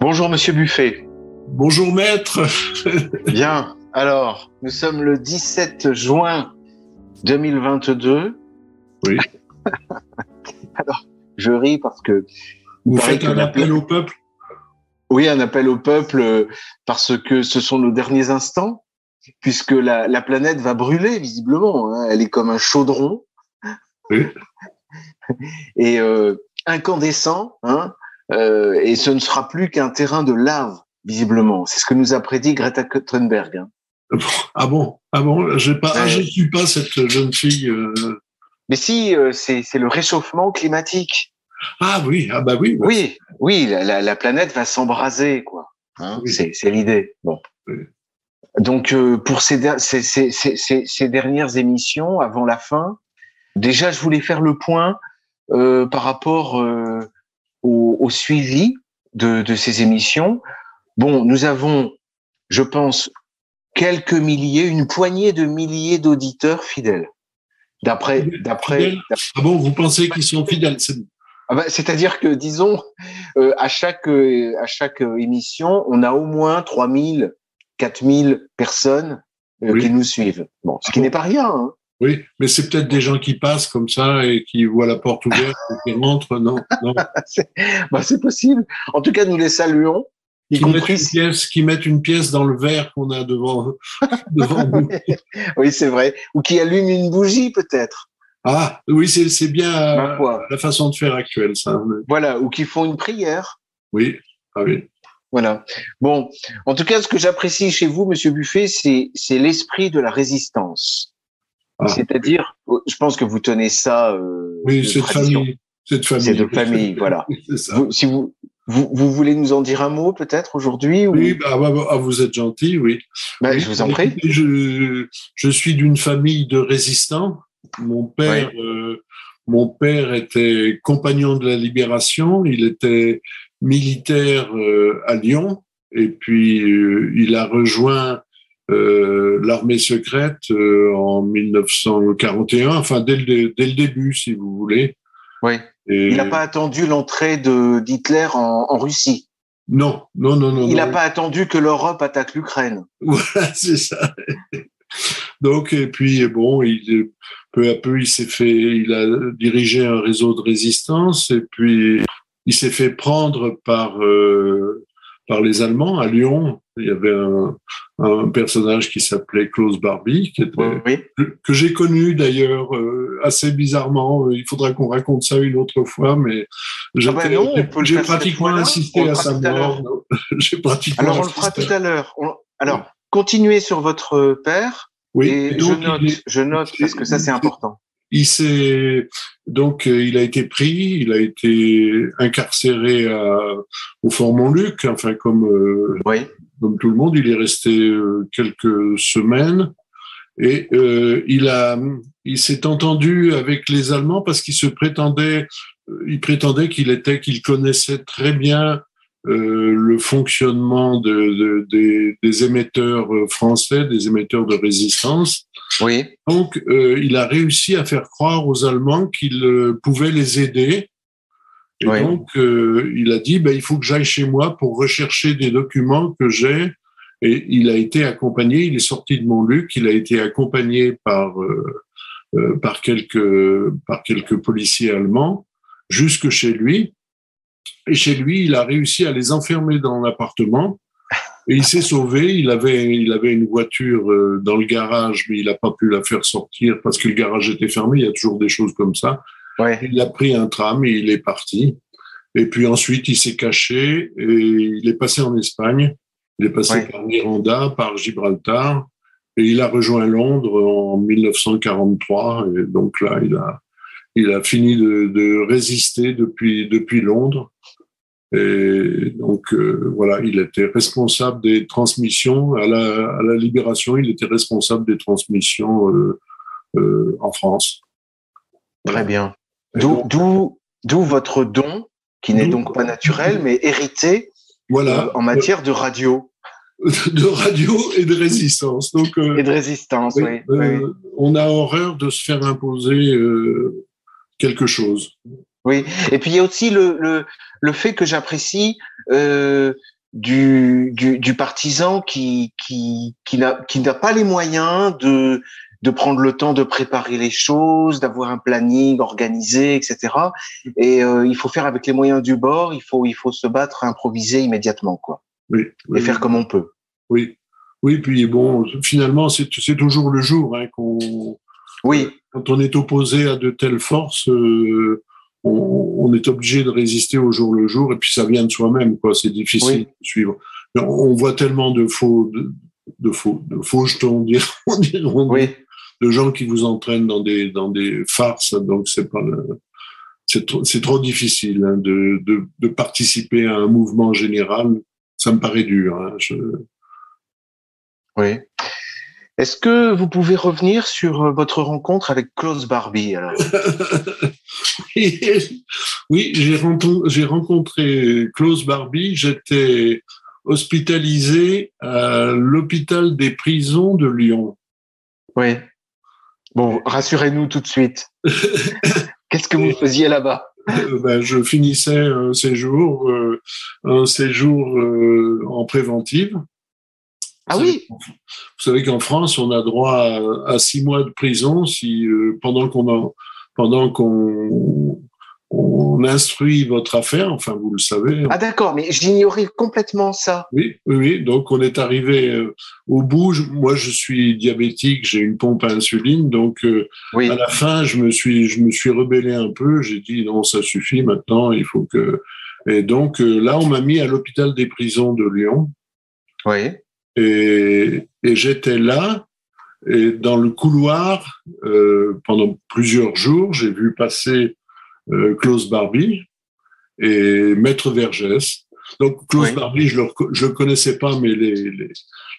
Bonjour Monsieur Buffet. Bonjour maître. Bien. Alors, nous sommes le 17 juin 2022. Oui. Alors, je ris parce que vous faites un appel au peuple? Oui, un appel au peuple euh, parce que ce sont nos derniers instants, puisque la, la planète va brûler visiblement. Hein. Elle est comme un chaudron. Oui. Et euh, incandescent, hein, euh, et ce ne sera plus qu'un terrain de lave, visiblement. C'est ce que nous a prédit Greta Thunberg. Hein. Ah bon? Ah bon? Je pas, ah, je suis pas cette jeune fille. Euh... Mais si, euh, c'est le réchauffement climatique. Ah oui, ah bah oui. Oui, oui, la, la, planète va s'embraser, quoi. Hein oui. C'est l'idée. Bon. Oui. Donc euh, pour ces, ces, ces, ces, dernières émissions, avant la fin, déjà je voulais faire le point euh, par rapport euh, au, au, suivi de, de, ces émissions. Bon, nous avons, je pense, quelques milliers, une poignée de milliers d'auditeurs fidèles. D'après, d'après. Ah bon, vous pensez qu'ils sont fidèles ah bah, C'est-à-dire que, disons, euh, à chaque euh, à chaque émission, on a au moins 3000, 4000 personnes euh, Oui. qui nous suivent. Bon, ce Ah qui bon n'est pas rien. Hein. Oui, mais c'est peut-être des gens qui passent comme ça et qui voient la porte ouverte et qui rentrent. Non, non. c'est bah, c'est possible. En tout cas, nous les saluons. Y Qui mettent, une pièce, qui mettent une pièce dans le verre qu'on a devant, devant nous. oui, c'est vrai. Ou qui allument une bougie, peut-être. Ah, oui, c'est bien euh, la façon de faire actuelle, ça. Voilà. Ou qui font une prière. Oui, ah oui. Voilà. Bon, en tout cas, ce que j'apprécie chez vous, Monsieur Buffet, c'est l'esprit de la résistance. Ah. C'est-à-dire, je pense que vous tenez ça. Euh, Oui, de cette tradition. famille. Cette famille. C'est de famille, voilà. Vous- si vous, vous vous voulez nous en dire un mot peut-être aujourd'hui ou... Oui, bah, bah, bah, ah, vous êtes gentil, oui. Ben, Oui, je vous en prie. Je, je suis d'une famille de résistants. Mon père, euh, mon père était compagnon de la libération. Il était militaire euh, à Lyon. Et puis, euh, il a rejoint euh, l'armée secrète euh, en 1941, enfin dès le, dès le début, si vous voulez. Oui. Et Il n'a pas attendu l'entrée d'Hitler en, en Russie? non, non, non, non. Il n'a pas attendu que l'Europe attaque l'Ukraine? Voilà, c'est ça. Donc, et puis, bon, il, peu à peu, il s'est fait, il a dirigé un réseau de résistance, et puis, il s'est fait prendre par, euh, par les Allemands à Lyon. Il y avait un, un personnage qui s'appelait Klaus Barbie, qui était, Oui. que, que j'ai connu d'ailleurs euh, assez bizarrement. Il faudra qu'on raconte ça une autre fois, mais j'ai Ah ben j'ai pratiquement assisté à sa mort. j'ai pratiquement Alors on le fera tout à l'heure. Alors continuez sur votre père Oui, et, je note, est- je note parce que ça c'est important. il s'est donc euh, il a été pris, il a été incarcéré à, au Fort Montluc, enfin comme euh, Oui. Comme tout le monde, il est resté euh, quelques semaines et euh, il a il s'est entendu avec les Allemands parce qu'il se prétendait euh, il prétendait qu'il était qu'il connaissait très bien euh, le fonctionnement de, de- des, des émetteurs français, des émetteurs de résistance. Oui. Donc, euh, il a réussi à faire croire aux Allemands qu'il pouvait les aider. Et Oui. donc, euh, il a dit, ben, il faut que j'aille chez moi pour rechercher des documents que j'ai. Et il a été accompagné, il est sorti de Montluc, il a été accompagné par, euh, euh, par, quelques, par quelques policiers allemands jusque chez lui. Et chez lui, il a réussi à les enfermer dans l'appartement. Et il s'est sauvé. Il avait, il avait une voiture dans le garage, mais il n'a pas pu la faire sortir parce que le garage était fermé. Il y a toujours des choses comme ça. Il a pris un tram et il est parti. Et puis ensuite, il s'est caché et il est passé en Espagne. Il est passé Ouais. par Miranda, par Gibraltar. Et il a rejoint Londres en 1943. Et donc là, il a, il a fini de, de résister depuis, depuis Londres. Et donc euh, voilà, il était responsable des transmissions à la, à la libération. Il était responsable des transmissions euh, euh, en France. Très bien. D'où donc, d'où d'où votre don qui n'est donc pas naturel mais hérité voilà, euh, en matière de radio de radio et de résistance. Donc, euh, et de résistance. Oui. euh, oui. on a horreur de se faire imposer quelque chose. Oui. Et puis il y a aussi le, le, le fait que j'apprécie du, du, du, partisan qui, qui, qui n'a pas les moyens de, de prendre le temps de préparer les choses, d'avoir un planning organisé, etc. Et euh, il faut faire avec les moyens du bord. Il faut, il faut se battre, improviser immédiatement, quoi. Oui. et faire comme on peut. Oui. Oui. Puis bon, finalement, c'est toujours le jour hein, qu'on. Oui. Quand on est opposé à de telles forces, euh, on, est obligé de résister au jour le jour. Et puis ça vient de soi-même, quoi. C'est difficile de suivre. On voit tellement de faux, de, faux, de faux jetons, diront, oui de gens qui vous entraînent dans des dans des farces. Donc c'est pas c'est trop, c'est trop difficile hein, de, de, de, participer à un mouvement général. Ça me paraît dur. Hein, je... Oui. Est-ce que vous pouvez revenir sur votre rencontre avec Klaus Barbie alors? Oui, j'ai rencontré, j'ai rencontré Klaus Barbie. J'étais hospitalisé à l'hôpital des prisons de Lyon. Oui. Bon, rassurez-nous tout de suite. Qu'est-ce que vous faisiez là-bas? Euh, ben, Je finissais un séjour, euh, un séjour euh, en préventive. Ah oui? Vous savez qu'en France, on a droit à, six mois de prison si pendant qu'on pendant qu'on on instruit votre affaire, enfin vous le savez. Ah d'accord, mais j'ignorais complètement ça. Oui, oui, donc on est arrivé euh, au bout. Moi, je suis diabétique, j'ai une pompe à insuline, donc euh, à la fin, je me suis, je me suis rebellé un peu. J'ai dit non, ça suffit. Maintenant, il faut que. Et donc euh, là, on m'a mis à l'hôpital des prisons de Lyon. Oui. Et, et j'étais là. Et dans le couloir, pendant plusieurs jours, j'ai vu passer Klaus Barbie et Maître Vergès. Donc Klaus Barbie, je le, je le connaissais pas, mais les, les,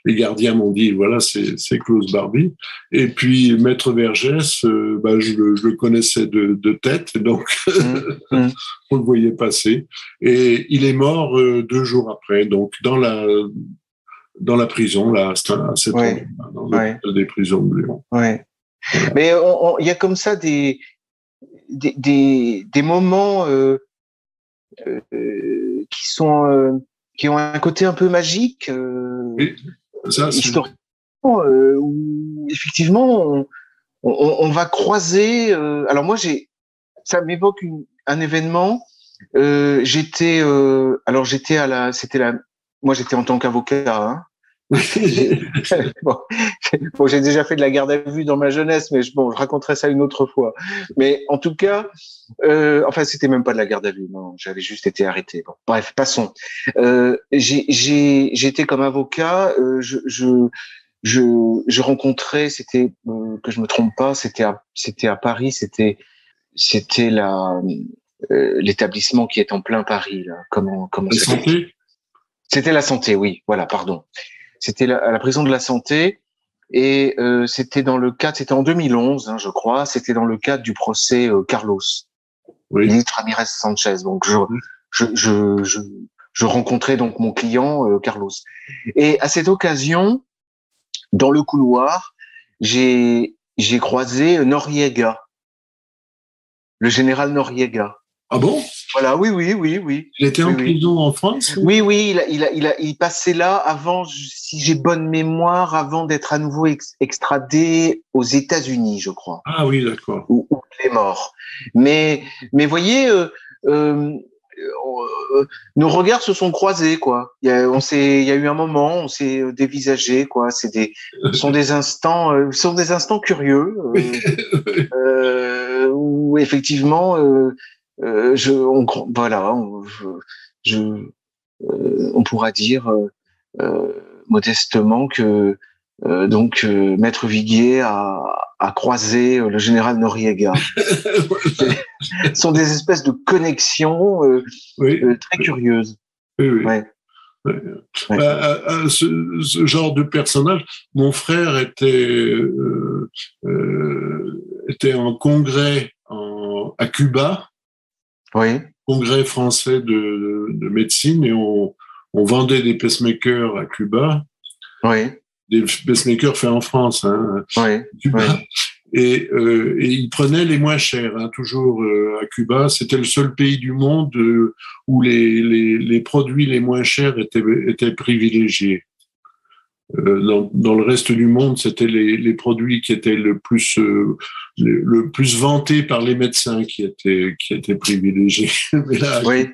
les gardiens m'ont dit voilà c'est Klaus Barbie. Et puis Maître Vergès, euh, bah, je, le, je, le, connaissais de, de tête, donc mmh, mmh. on le voyait passer. Et il est mort euh, deux jours après, donc dans la dans la prison là, à cette ouais. dans ouais. des prisons de Lyon. Ouais. Mais il y a comme ça des des, des, des moments euh, euh, qui sont euh, qui ont un côté un peu magique, oui, ça, où effectivement on, on, on va croiser. alors moi j'ai, ça m'évoque un événement. j'étais alors j'étais à la, c'était la, moi j'étais en tant qu'avocat. Hein, bon, j'ai déjà fait de la garde à vue dans ma jeunesse, mais je, bon, je raconterai ça une autre fois. Mais en tout cas, euh, enfin, c'était même pas de la garde à vue, non, j'avais juste été arrêté. Bon, bref, passons. Euh, J'étais comme avocat, euh, je, je, je, je, rencontrais, c'était euh, que je me trompe pas, c'était à, c'était à Paris, c'était, c'était la euh, l'établissement qui est en plein Paris là. Comment, comment la santé? C'était la santé, oui. Voilà, pardon. C'était à la prison de la santé et euh, c'était dans le cadre, c'était en 2011, hein, je crois, c'était dans le cadre du procès euh, Carlos, oui. ministre Ramirez Sanchez. Donc je, je, je, je, je rencontrais donc mon client euh, Carlos. Et à cette occasion, dans le couloir, j'ai j'ai croisé Noriega, le général Noriega. Ah bon? Voilà, oui, oui, oui, oui. Il était oui, en prison en France Oui, oui, il, a, il, a, il, a, il, passait là avant, si j'ai bonne mémoire, avant d'être à nouveau ex extradé aux États-Unis, je crois. Ah oui, d'accord. Où, où, il est mort. Mais, mais voyez, euh, euh, euh, nos regards se sont croisés, quoi. Il y a, on s'est, il y a eu un moment, on s'est dévisagé, quoi. C'est des, ce sont des instants, euh, sont des instants curieux euh, où effectivement. Euh, je, on, voilà, on, je, euh, on pourra dire euh, modestement que donc Maître Viguier a, a, croisé le général Noriega. Ce sont des espèces de connexions oui. très curieuses. Oui, oui. Ouais. Ouais. À, à ce, ce, genre de personnage, mon frère était euh, euh, était en congrès en, à Cuba oui. congrès français de, de, médecine et on, on, vendait des pacemakers à Cuba. Oui. Des pacemakers faits en France. Hein, oui. Cuba. Oui. Et, euh, et il prenait les moins chers, hein, toujours euh, à Cuba. C'était le seul pays du monde euh, où les, les, les, produits les moins chers étaient, étaient privilégiés. Euh, dans, dans, le reste du monde, c'était les, les, produits qui étaient le plus le, le, plus vantés par les médecins qui étaient qui étaient privilégiés. Mais là, oui.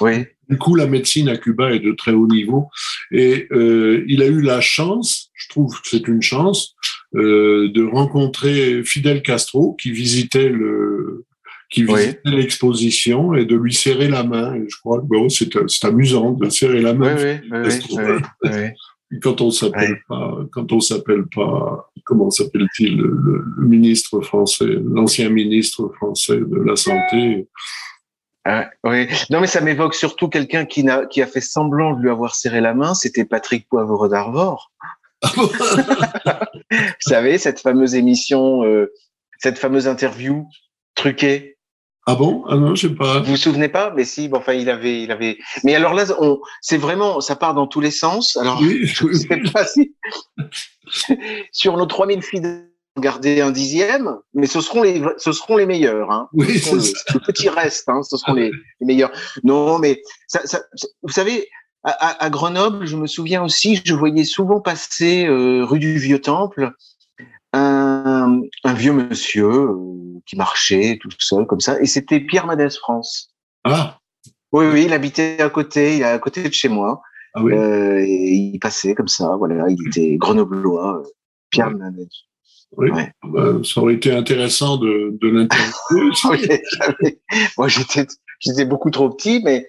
oui. Du coup, la médecine à Cuba est de très haut niveau et euh, il a eu la chance, je trouve que c'est une chance, euh, de rencontrer Fidel Castro qui visitait le qui visitait l'exposition et de lui serrer la main. Et je crois que bon, c'est amusant de serrer la main. Oui, quand on s'appelle pas, quand on s'appelle pas, comment s'appelle-t-il, le, le, ministre français, l'ancien ministre français de la santé, ah, oui, non mais ça m'évoque surtout quelqu'un qui, a, qui a fait semblant de lui avoir serré la main, c'était Patrick Poivre d'Arvor. Vous savez, cette fameuse émission, euh, cette fameuse interview truquée. Ah bon? Ah non, je sais pas. Vous vous souvenez pas? Mais si, bon, enfin, il avait, il avait. Mais alors là, on, c'est vraiment, ça part dans tous les sens. Alors, oui, je sais pas si sur nos 3000 fidèles garder un dixième, mais ce seront les, ce seront les meilleurs. Hein. Oui, ce le, petit reste, hein, ce seront les, les, meilleurs. Non, mais ça, ça, vous savez, à, à, Grenoble, je me souviens aussi, je voyais souvent passer euh, rue du Vieux Temple un, un vieux monsieur euh, qui marchait tout seul comme ça, et c'était Pierre Madès France. Ah. Oui, oui, il habitait à côté, il est à côté de chez moi. Ah oui. Euh, et il passait comme ça, voilà, il était grenoblois, Pierre ouais. Madès. Oui, ouais. ben, ça aurait été intéressant de, de l'interviewer. Moi, j'étais, j'étais beaucoup trop petit, mais,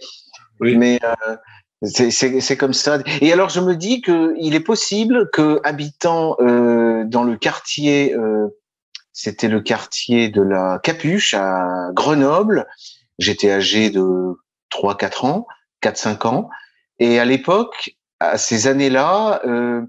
oui. mais euh, c'est comme ça. Et alors, je me dis que il est possible que habitant euh, dans le quartier, euh, c'était le quartier de la Capuche à Grenoble. J'étais âgé de 3-4 ans, 4-5 ans, et à l'époque, à ces années-là. Euh,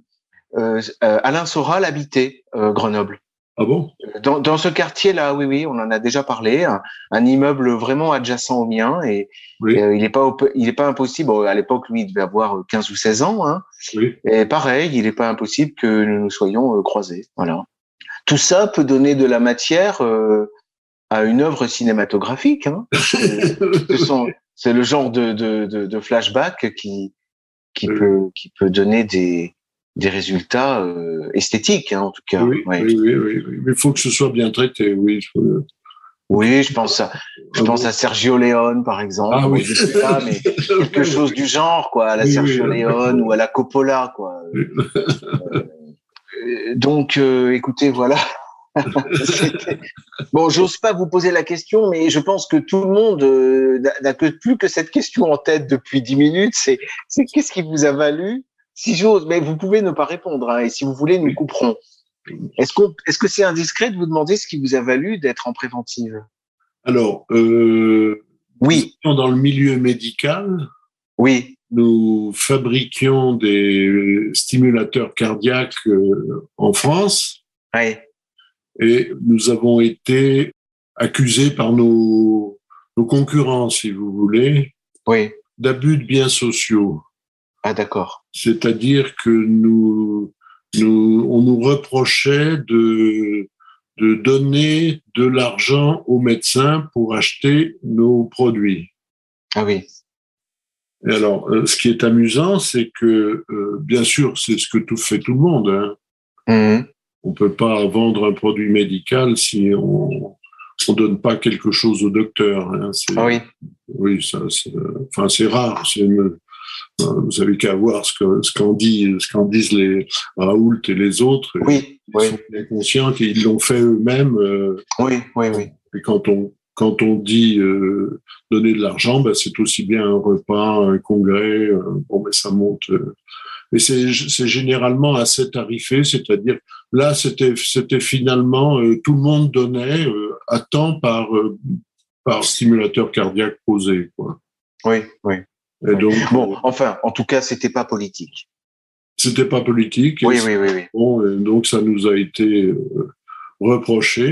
euh, Alain Soral habitait euh, Grenoble. Ah bon? Dans, dans, ce quartier-là, oui, oui, on en a déjà parlé. Un, un immeuble vraiment adjacent au mien et, oui. et euh, il n'est pas il est pas impossible. À l'époque, lui, il devait avoir 15 ou 16 ans. Hein, oui. Et pareil, il n'est pas impossible que nous nous soyons euh, croisés. Voilà. Tout ça peut donner de la matière euh, à une œuvre cinématographique. Hein. c'est le genre de, de, de, de flashback qui qui oui. peut qui peut donner des des résultats euh, esthétiques, hein, en tout cas. Oui, ouais. oui, oui, oui, mais il faut que ce soit bien traité, oui. Faut... Oui, je pense à, je pense à Sergio Leone, par exemple. Ah, oui. Je sais pas, mais quelque chose du genre, quoi, à la Oui, Sergio oui. Leone ou à la Coppola, quoi. Euh, donc, euh, écoutez, voilà. bon, j'ose pas vous poser la question, mais je pense que tout le monde euh, n'a que plus que cette question en tête depuis dix minutes. C'est, c'est qu'est-ce qui vous a valu si j'ose, mais vous pouvez ne pas répondre, hein, et si vous voulez, nous couperons. Est-ce que c'est indiscret de vous demander ce qui vous a valu d'être en préventive? Alors, euh, oui, dans le milieu médical, oui, nous fabriquions des stimulateurs cardiaques euh, en France, oui, et nous avons été accusés par nos, nos concurrents, si vous voulez, oui. d'abus de biens sociaux. Ah, d'accord. C'est-à-dire que nous, nous, on nous reprochait de, de donner de l'argent aux médecins pour acheter nos produits. Ah oui. Et alors, euh, ce qui est amusant, c'est que, euh, bien sûr, c'est ce que tout fait tout le monde. Hein. Mmh. On peut pas vendre un produit médical si on on donne pas quelque chose au docteur. Hein. Ah oui. Oui, ça, c'est, enfin, c'est rare. C'est une- vous avez qu'à voir ce que ce qu'en dit, ce qu'en disent les Raoult et les autres. Oui, Ils oui, sont bien conscients qu'ils l'ont fait eux-mêmes. euh, oui, oui, oui. et quand on quand on dit euh, donner de l'argent, ben, c'est aussi bien un repas, un congrès. euh, bon, ben, ça monte. euh. et c'est c'est généralement assez tarifé, c'est-à-dire là, c'était c'était finalement euh, tout le monde donnait euh, à temps par euh, par stimulateur cardiaque posé. Quoi. Oui, oui. Et donc, Bon, enfin, en tout cas, c'était pas politique. c'était pas politique. Oui, oui, oui, oui. Bon, et donc ça nous a été euh, reproché.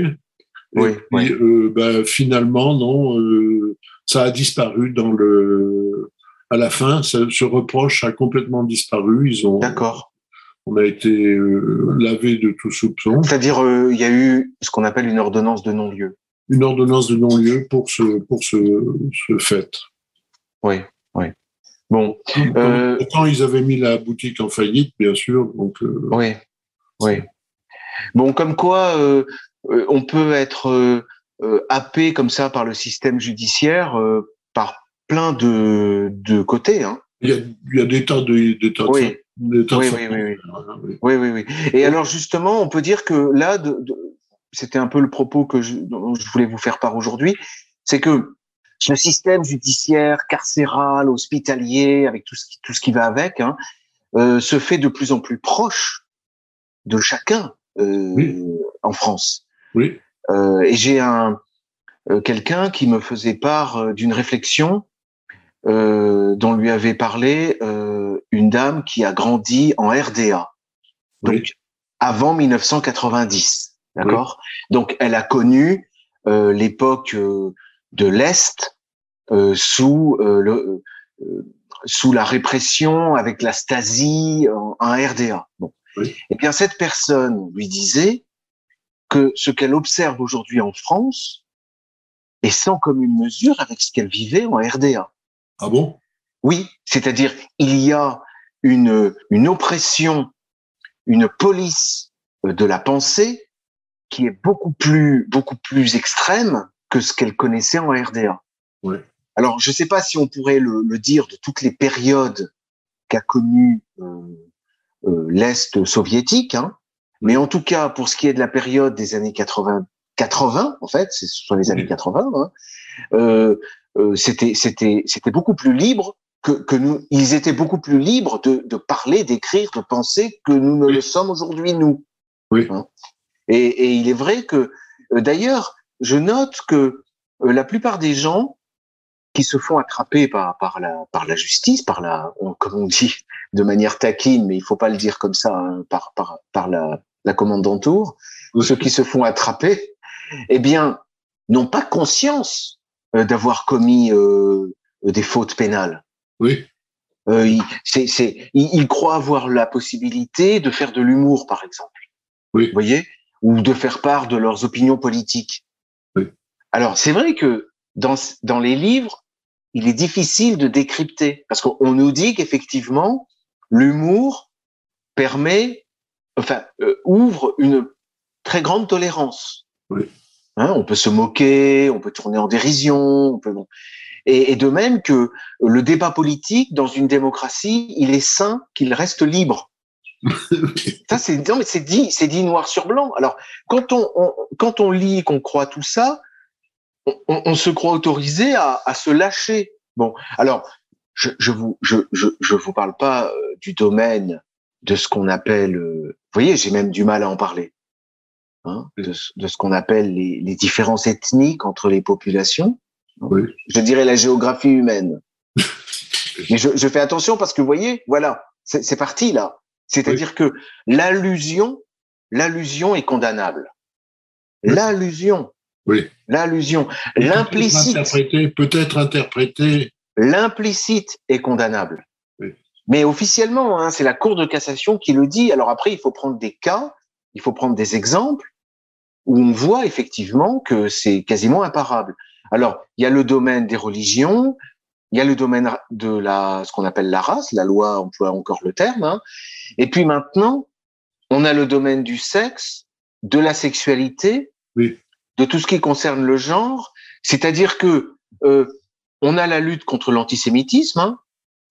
Et Oui, puis, oui. euh, ben, finalement, non, euh, ça a disparu dans le. À la fin, ça- ce reproche a complètement disparu. Ils ont, D'accord. on a été euh, lavé de tout soupçon. C'est-à-dire, euh, il y a eu ce qu'on appelle une ordonnance de non-lieu. Une ordonnance de non-lieu pour ce, pour ce, ce fait. Oui, oui. Bon. Euh, Quand ils avaient mis la boutique en faillite, bien sûr. Donc, oui, oui. Bon, comme quoi, on peut être happé comme ça par le système judiciaire par plein de, de côtés. Hein. Il, y a, il y a des tas de, des tas oui. Oui, oui, oui, oui. oui, oui, Et alors justement, on peut dire que là, de, c'était un peu le propos que je, je voulais vous faire part aujourd'hui, c'est que ce système judiciaire, carcéral, hospitalier, avec tout ce qui, tout ce qui va avec, hein, euh, se fait de plus en plus proche de chacun euh, en France. Oui. Euh, et j'ai un euh, quelqu'un qui me faisait part euh, d'une réflexion euh, dont lui avait parlé euh, une dame qui a grandi en RDA, donc avant 1990, d'accord? Donc elle a connu euh, l'époque euh, de l'Est euh, sous le sous la répression avec la Stasi en, en RDA. Bon. Oui. Eh bien cette personne lui disait que ce qu'elle observe aujourd'hui en France est sans commune mesure avec ce qu'elle vivait en RDA. Ah bon? Oui, c'est-à-dire il y a une, une oppression, une police de la pensée qui est beaucoup plus beaucoup plus extrême que ce qu'elle connaissait en RDA. Ouais. Alors je ne sais pas si on pourrait le, le, dire de toutes les périodes qu'a connues euh, euh, l'est soviétique, hein, mais en tout cas pour ce qui est de la période des années 80, 80 en fait, ce sont les années 80. Hein, euh, euh, c'était c'était c'était beaucoup plus libre que, que nous. Ils étaient beaucoup plus libres de, de parler, d'écrire, de penser que nous ne Oui. le sommes aujourd'hui nous. Oui. Hein. Et, et il est vrai que euh, d'ailleurs, je note que euh, la plupart des gens qui se font attraper par par la par la justice, par la on- comme on dit de manière taquine, mais il faut pas le dire comme ça, hein, par par par la la commandantour, ceux qui se font attraper, eh bien, n'ont pas conscience euh, d'avoir commis euh, des fautes pénales. Oui. Euh, ils, c'est, c'est, ils, ils croient avoir la possibilité de faire de l'humour, par exemple. Oui. Vous voyez? Ou de faire part de leurs opinions politiques. Alors, c'est vrai que dans, dans les livres, il est difficile de décrypter, parce qu'on nous dit qu'effectivement, l'humour permet, enfin, euh, ouvre une très grande tolérance. Oui. Hein, on peut se moquer, on peut tourner en dérision, on peut bon. Et, et de même que le débat politique dans une démocratie, il est sain qu'il reste libre. Ça, c'est non, mais c'est dit, c'est dit noir sur blanc. Alors, quand on, on quand on lit, qu'on croit tout ça, on, on, on se croit autorisé à, à, se lâcher. Bon, alors, je, je vous, je, je, je vous parle pas euh, du domaine de ce qu'on appelle, euh, vous voyez, j'ai même du mal à en parler, hein, de, de ce qu'on appelle les, les différences ethniques entre les populations. Oui. Je dirais la géographie humaine. Mais je, je, fais attention parce que vous voyez, voilà, c'est parti là. C'est-à-dire oui. que l'allusion, l'allusion est condamnable. L'allusion, oui. l'allusion, l'implicite, peut-être interprété, l'implicite est condamnable. Oui. Mais officiellement, hein, c'est la Cour de cassation qui le dit. Alors après, il faut prendre des cas, il faut prendre des exemples où on voit effectivement que c'est quasiment imparable. Alors, il y a le domaine des religions, il y a le domaine de la, ce qu'on appelle la race, la loi emploie encore le terme, hein. et puis maintenant, on a le domaine du sexe, de la sexualité, oui. De tout ce qui concerne le genre, c'est-à-dire que euh, on a la lutte contre l'antisémitisme, hein.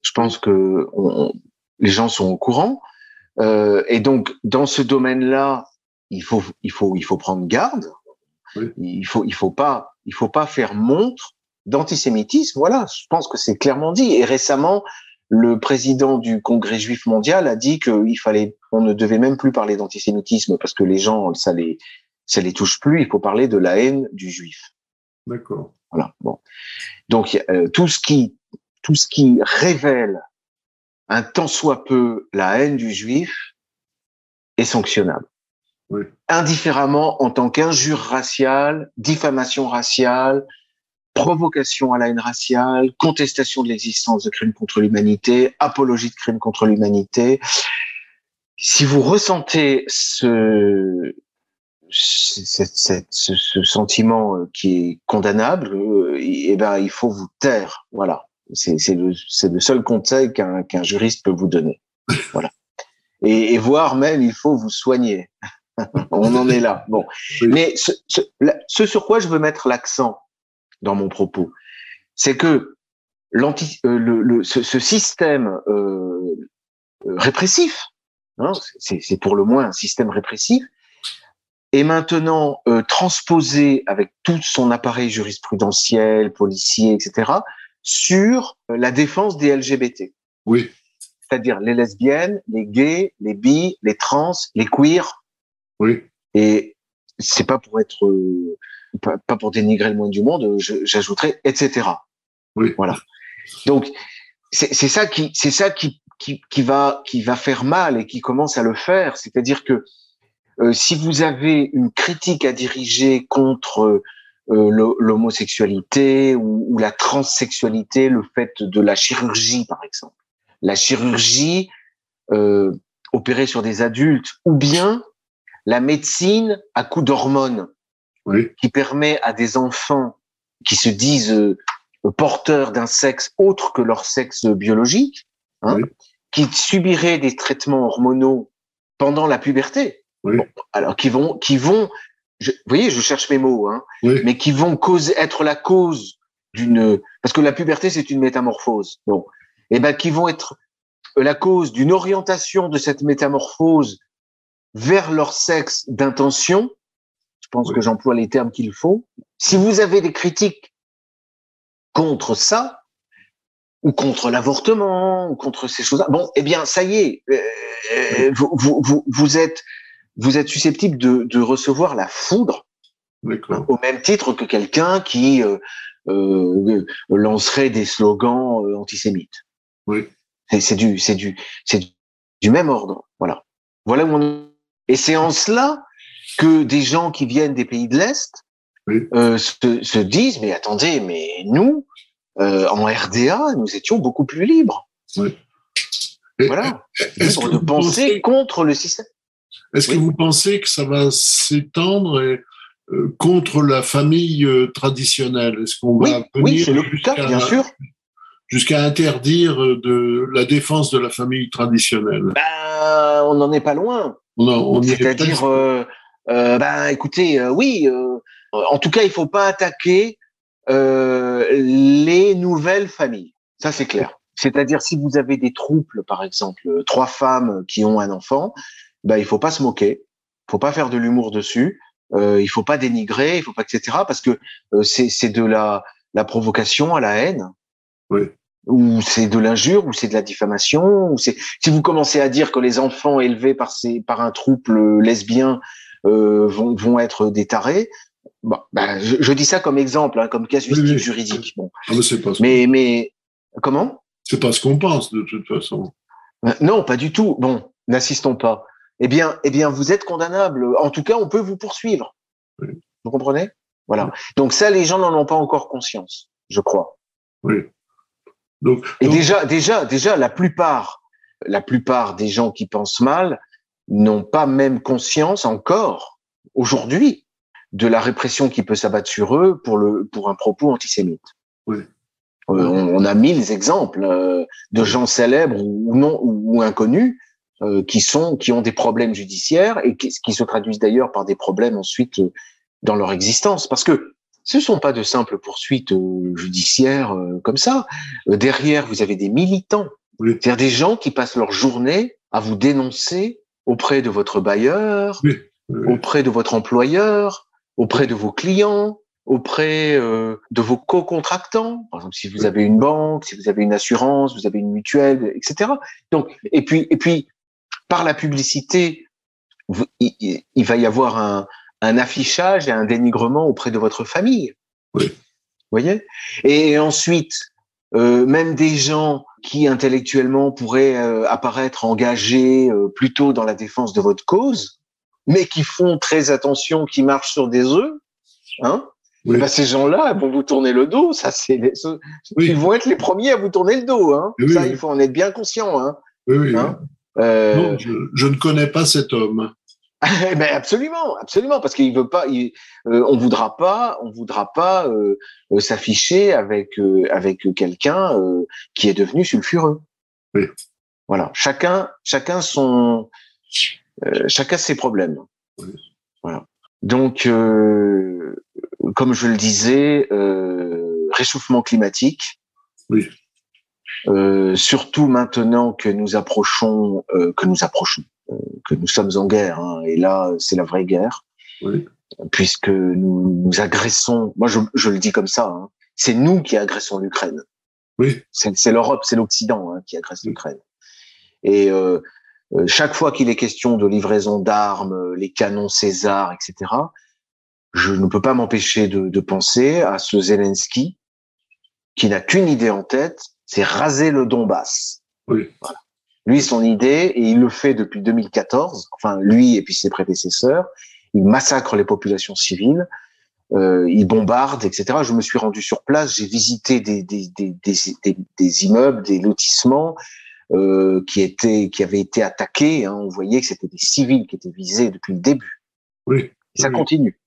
je pense que on, les gens sont au courant, euh, et donc dans ce domaine-là, il faut, il faut, il faut prendre garde. Oui. Il faut, il faut pas, il faut pas faire montre d'antisémitisme. Voilà, je pense que c'est clairement dit. Et récemment, le président du Congrès juif mondial a dit qu'il fallait, on ne devait même plus parler d'antisémitisme parce que les gens, ça les, ça les touche plus. Il faut parler de la haine du juif. D'accord. Voilà. Bon. Donc euh, tout ce qui, tout ce qui révèle un tant soit peu la haine du juif est sanctionnable. Oui. Indifféremment en tant qu'injure raciale, diffamation raciale, provocation à la haine raciale, contestation de l'existence de crimes contre l'humanité, apologie de crimes contre l'humanité. si vous ressentez ce, ce, ce, ce, sentiment euh, qui est condamnable, eh ben, il faut vous taire. Voilà. C'est le, le seul conseil qu'un qu'un juriste peut vous donner. Voilà. Et, et voire même, il faut vous soigner. On en est là. Bon. Mais ce, ce, sur quoi je veux mettre l'accent dans mon propos, c'est que l'anti, euh, le, le, ce, ce, système euh, répressif, hein, c'est pour le moins un système répressif, est maintenant euh, transposé avec tout son appareil jurisprudentiel, policier, etc., sur la défense des LGBT. Oui. C'est-à-dire les lesbiennes, les gays, les bi, les trans, les queers. Oui. Et c'est pas pour être, euh, pas, pas, pour dénigrer le moins du monde, j'ajouterais etc. Oui. Voilà. Donc c'est ça qui, c'est ça qui, qui, qui va, qui va faire mal et qui commence à le faire. C'est-à-dire que euh, si vous avez une critique à diriger contre euh, l'homosexualité ou, ou, la transsexualité, le fait de la chirurgie, par exemple, la chirurgie euh, opérée sur des adultes, ou bien la médecine à coup d'hormones, oui. qui permet à des enfants qui se disent euh, porteurs d'un sexe autre que leur sexe biologique, hein, oui. qui subiraient des traitements hormonaux pendant la puberté, oui. bon, alors qui vont, qui vont, je, vous voyez, je cherche mes mots, hein, oui. mais qui vont cause, être la cause d'une, parce que la puberté c'est une métamorphose, bon, et eh ben qui vont être la cause d'une orientation de cette métamorphose vers leur sexe d'intention. Je pense Oui. que j'emploie les termes qu'il faut. Si vous avez des critiques contre ça, ou contre l'avortement, ou contre ces choses-là, bon, eh bien, ça y est, euh, vous, vous, vous, vous êtes, vous êtes susceptible de, de recevoir la foudre au même titre que quelqu'un qui euh, euh, lancerait des slogans euh, antisémites. Oui. C'est du, c'est du, c'est du même ordre. Voilà. Voilà où on est. Et c'est en cela que des gens qui viennent des pays de l'Est Oui. euh, se, se disent, mais attendez, mais nous, euh, en RDA, nous étions beaucoup plus libres. Et Voilà. Libres de penser contre le système. Est-ce que vous pensez que ça va s'étendre et, euh, contre la famille euh, traditionnelle? Est-ce qu'on Oui, va oui, venir c'est le jusqu'à- cas, bien sûr. jusqu'à interdire euh, de la défense de la famille traditionnelle? Ben, on n'en est pas loin. C'est-à-dire, euh, euh, ben, écoutez, euh, oui. euh, en tout cas, il faut pas attaquer euh, les nouvelles familles. Ça, c'est clair. C'est-à-dire, si vous avez des trouples, par exemple, euh, trois femmes qui ont un enfant, ben, il faut pas se moquer. Faut pas faire de l'humour dessus. Euh, il faut pas dénigrer. Il faut pas, etc. Parce que euh, c'est c'est de la la provocation à la haine. Oui. Ou c'est de l'injure, ou c'est de la diffamation, ou c'est si vous commencez à dire que les enfants élevés par ces par un trouble lesbien euh, vont vont être des tarés, bon, ben, je, je dis ça comme exemple, hein, comme casuistique Oui, oui. juridique. Bon, Ah, mais c'est pas, ce- mais mais comment? C'est pas ce qu'on pense de toute façon. Euh, Non, pas du tout. Bon, n'assistons pas. Eh bien, eh bien, vous êtes condamnable. En tout cas, on peut vous poursuivre. Oui. Vous comprenez? Voilà. Donc ça, les gens n'en ont pas encore conscience, je crois. Oui. Donc, Et donc, déjà, déjà, déjà, la plupart, la plupart des gens qui pensent mal n'ont pas même conscience encore aujourd'hui de la répression qui peut s'abattre sur eux pour le pour un propos antisémite. Oui. Euh, on, on a mille exemples euh, de gens célèbres ou non ou, ou inconnus euh, qui sont qui ont des problèmes judiciaires et qui, qui se traduisent d'ailleurs par des problèmes ensuite euh, dans leur existence parce que ce sont pas de simples poursuites euh, judiciaires comme ça. Derrière, vous avez des militants, Oui. c'est-à-dire des gens qui passent leur journée à vous dénoncer auprès de votre bailleur, oui, oui, auprès de votre employeur, auprès de vos clients, auprès de vos co-contractants. Par exemple, si vous avez une banque, si vous avez une assurance, vous avez une mutuelle, etc. Donc, et puis, et puis, par la publicité, vous- il, va y avoir un, un affichage et un dénigrement auprès de votre famille. Oui. Vous voyez? Et ensuite, euh, même des gens qui intellectuellement pourraient euh, apparaître engagés euh, plutôt dans la défense de votre cause, mais qui font très attention, qui marchent sur des œufs, hein? Oui. eh ben, ces gens-là vont vous tourner le dos. Ça, c'est les- ceux- Oui. ils vont être les premiers à vous tourner le dos. Hein Oui, ça, il faut en être bien conscient. Hein oui, oui, Hein? Non, je, ne connais pas cet homme. ben absolument, absolument, parce qu'il veut pas, il, on voudra pas, on voudra pas s'afficher avec avec quelqu'un qui est devenu sulfureux. Oui. Voilà, chacun, chacun son, chacun ses problèmes. Oui. Voilà. Donc, euh, comme je le disais, euh, réchauffement climatique. Oui. Euh, surtout maintenant que nous approchons, euh, que nous approchons, euh, que nous sommes en guerre. Hein, et là, c'est la vraie guerre. Oui. Puisque nous, nous agressons. Moi, je, je, le dis comme ça. Hein, c'est nous qui agressons l'Ukraine. Oui. C'est l'Europe, c'est l'Occident hein, qui agresse l'Ukraine. Et euh, euh, chaque fois qu'il est question de livraison d'armes, les canons César, etc., je ne peux pas m'empêcher de, de, penser à ce Zelensky qui n'a qu'une idée en tête, c'est raser le Donbass. Oui. Voilà. Lui, son idée, et il le fait depuis 2014, enfin lui et puis ses prédécesseurs, il massacre les populations civiles, euh, il bombarde, etc. Je me suis rendu sur place, j'ai visité des, des, des, des, immeubles, des lotissements, euh, qui étaient, qui avaient été attaqués. Hein, on voyait que c'était des civils qui étaient visés depuis le début. Oui. Et ça continue.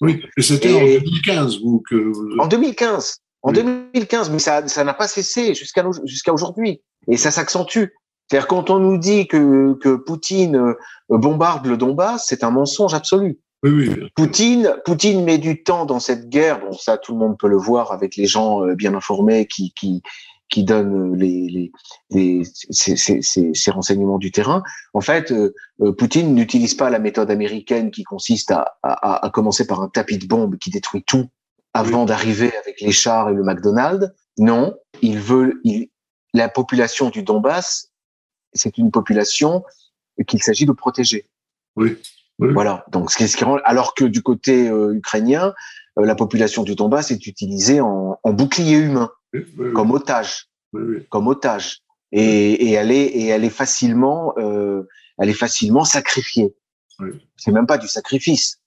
Oui, et c'était en 2015, vous, que... En 2015. En oui. 2015, mais ça, ça n'a pas cessé jusqu'à jusqu'à aujourd'hui. Et ça s'accentue. C'est-à-dire quand on nous dit que, que Poutine euh, bombarde le Donbass, c'est un mensonge absolu. Oui, oui. Poutine, Poutine met du temps dans cette guerre. Bon, ça, tout le monde peut le voir avec les gens euh, bien informés qui, qui, qui donne les, les, les ces, ces, ces, renseignements du terrain. En fait, euh, euh, Poutine n'utilise pas la méthode américaine qui consiste à, à, à, commencer par un tapis de bombes qui détruit tout avant oui. d'arriver avec les chars et le McDonald's. Non, il veut il, la population du Donbass, c'est une population qu'il s'agit de protéger. Oui. oui. Voilà. Donc, ce qui, ce qui rend, alors que du côté euh, ukrainien, euh, la population du Donbass est utilisée en, en bouclier humain oui, comme otage, oui, comme otage, et, et, elle est et elle est facilement, euh, elle est facilement sacrifiée. C'est même pas du sacrifice,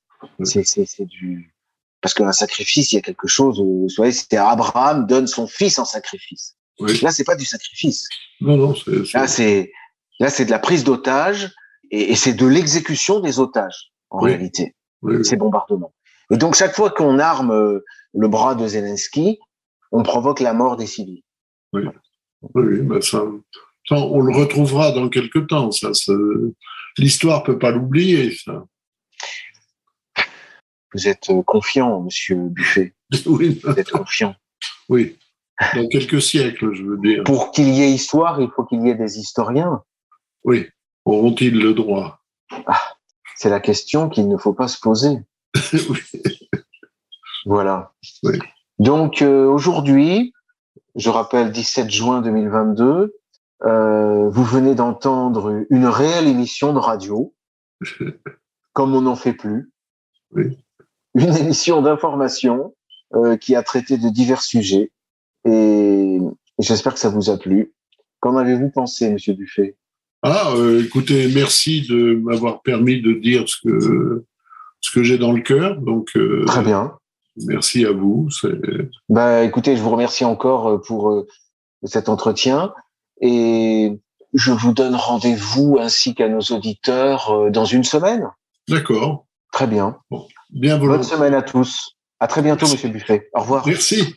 c'est c'est du parce qu'un sacrifice, il y a quelque chose. Vous voyez, c'était Abraham donne son fils en sacrifice. Là, c'est pas du sacrifice. Non, non, là c'est là c'est de la prise d'otage et, et c'est de l'exécution des otages en réalité. Ces bombardements. Et donc chaque fois qu'on arme euh, le bras de Zelensky, on provoque la mort des civils. Oui, oui ben ça, ça, on le retrouvera dans quelques temps. Ça, l'histoire peut pas l'oublier. Ça. Vous êtes confiant, Monsieur Buffet. oui. Vous êtes confiant. Oui. Dans quelques siècles, je veux dire. Pour qu'il y ait histoire, il faut qu'il y ait des historiens. Oui. Auront-ils le droit? Ah, C'est la question qu'il ne faut pas se poser. oui. Voilà. Oui. Donc euh, aujourd'hui, je rappelle 17 juin 2022, euh, vous venez d'entendre une réelle émission de radio, comme on n'en fait plus. Oui. Une émission d'information euh, qui a traité de divers sujets et j'espère que ça vous a plu. Qu'en avez-vous pensé, Monsieur Buffet Ah, euh, écoutez, merci de m'avoir permis de dire ce que ce que j'ai dans le cœur. Donc très bien. Merci à vous. Bah, écoutez, je vous remercie encore pour cet entretien et je vous donne rendez-vous ainsi qu'à nos auditeurs dans une semaine. D'accord. Très bien. Bon, bien Bonne semaine à tous. À très bientôt, Merci. Monsieur Buffet. Au revoir. Merci.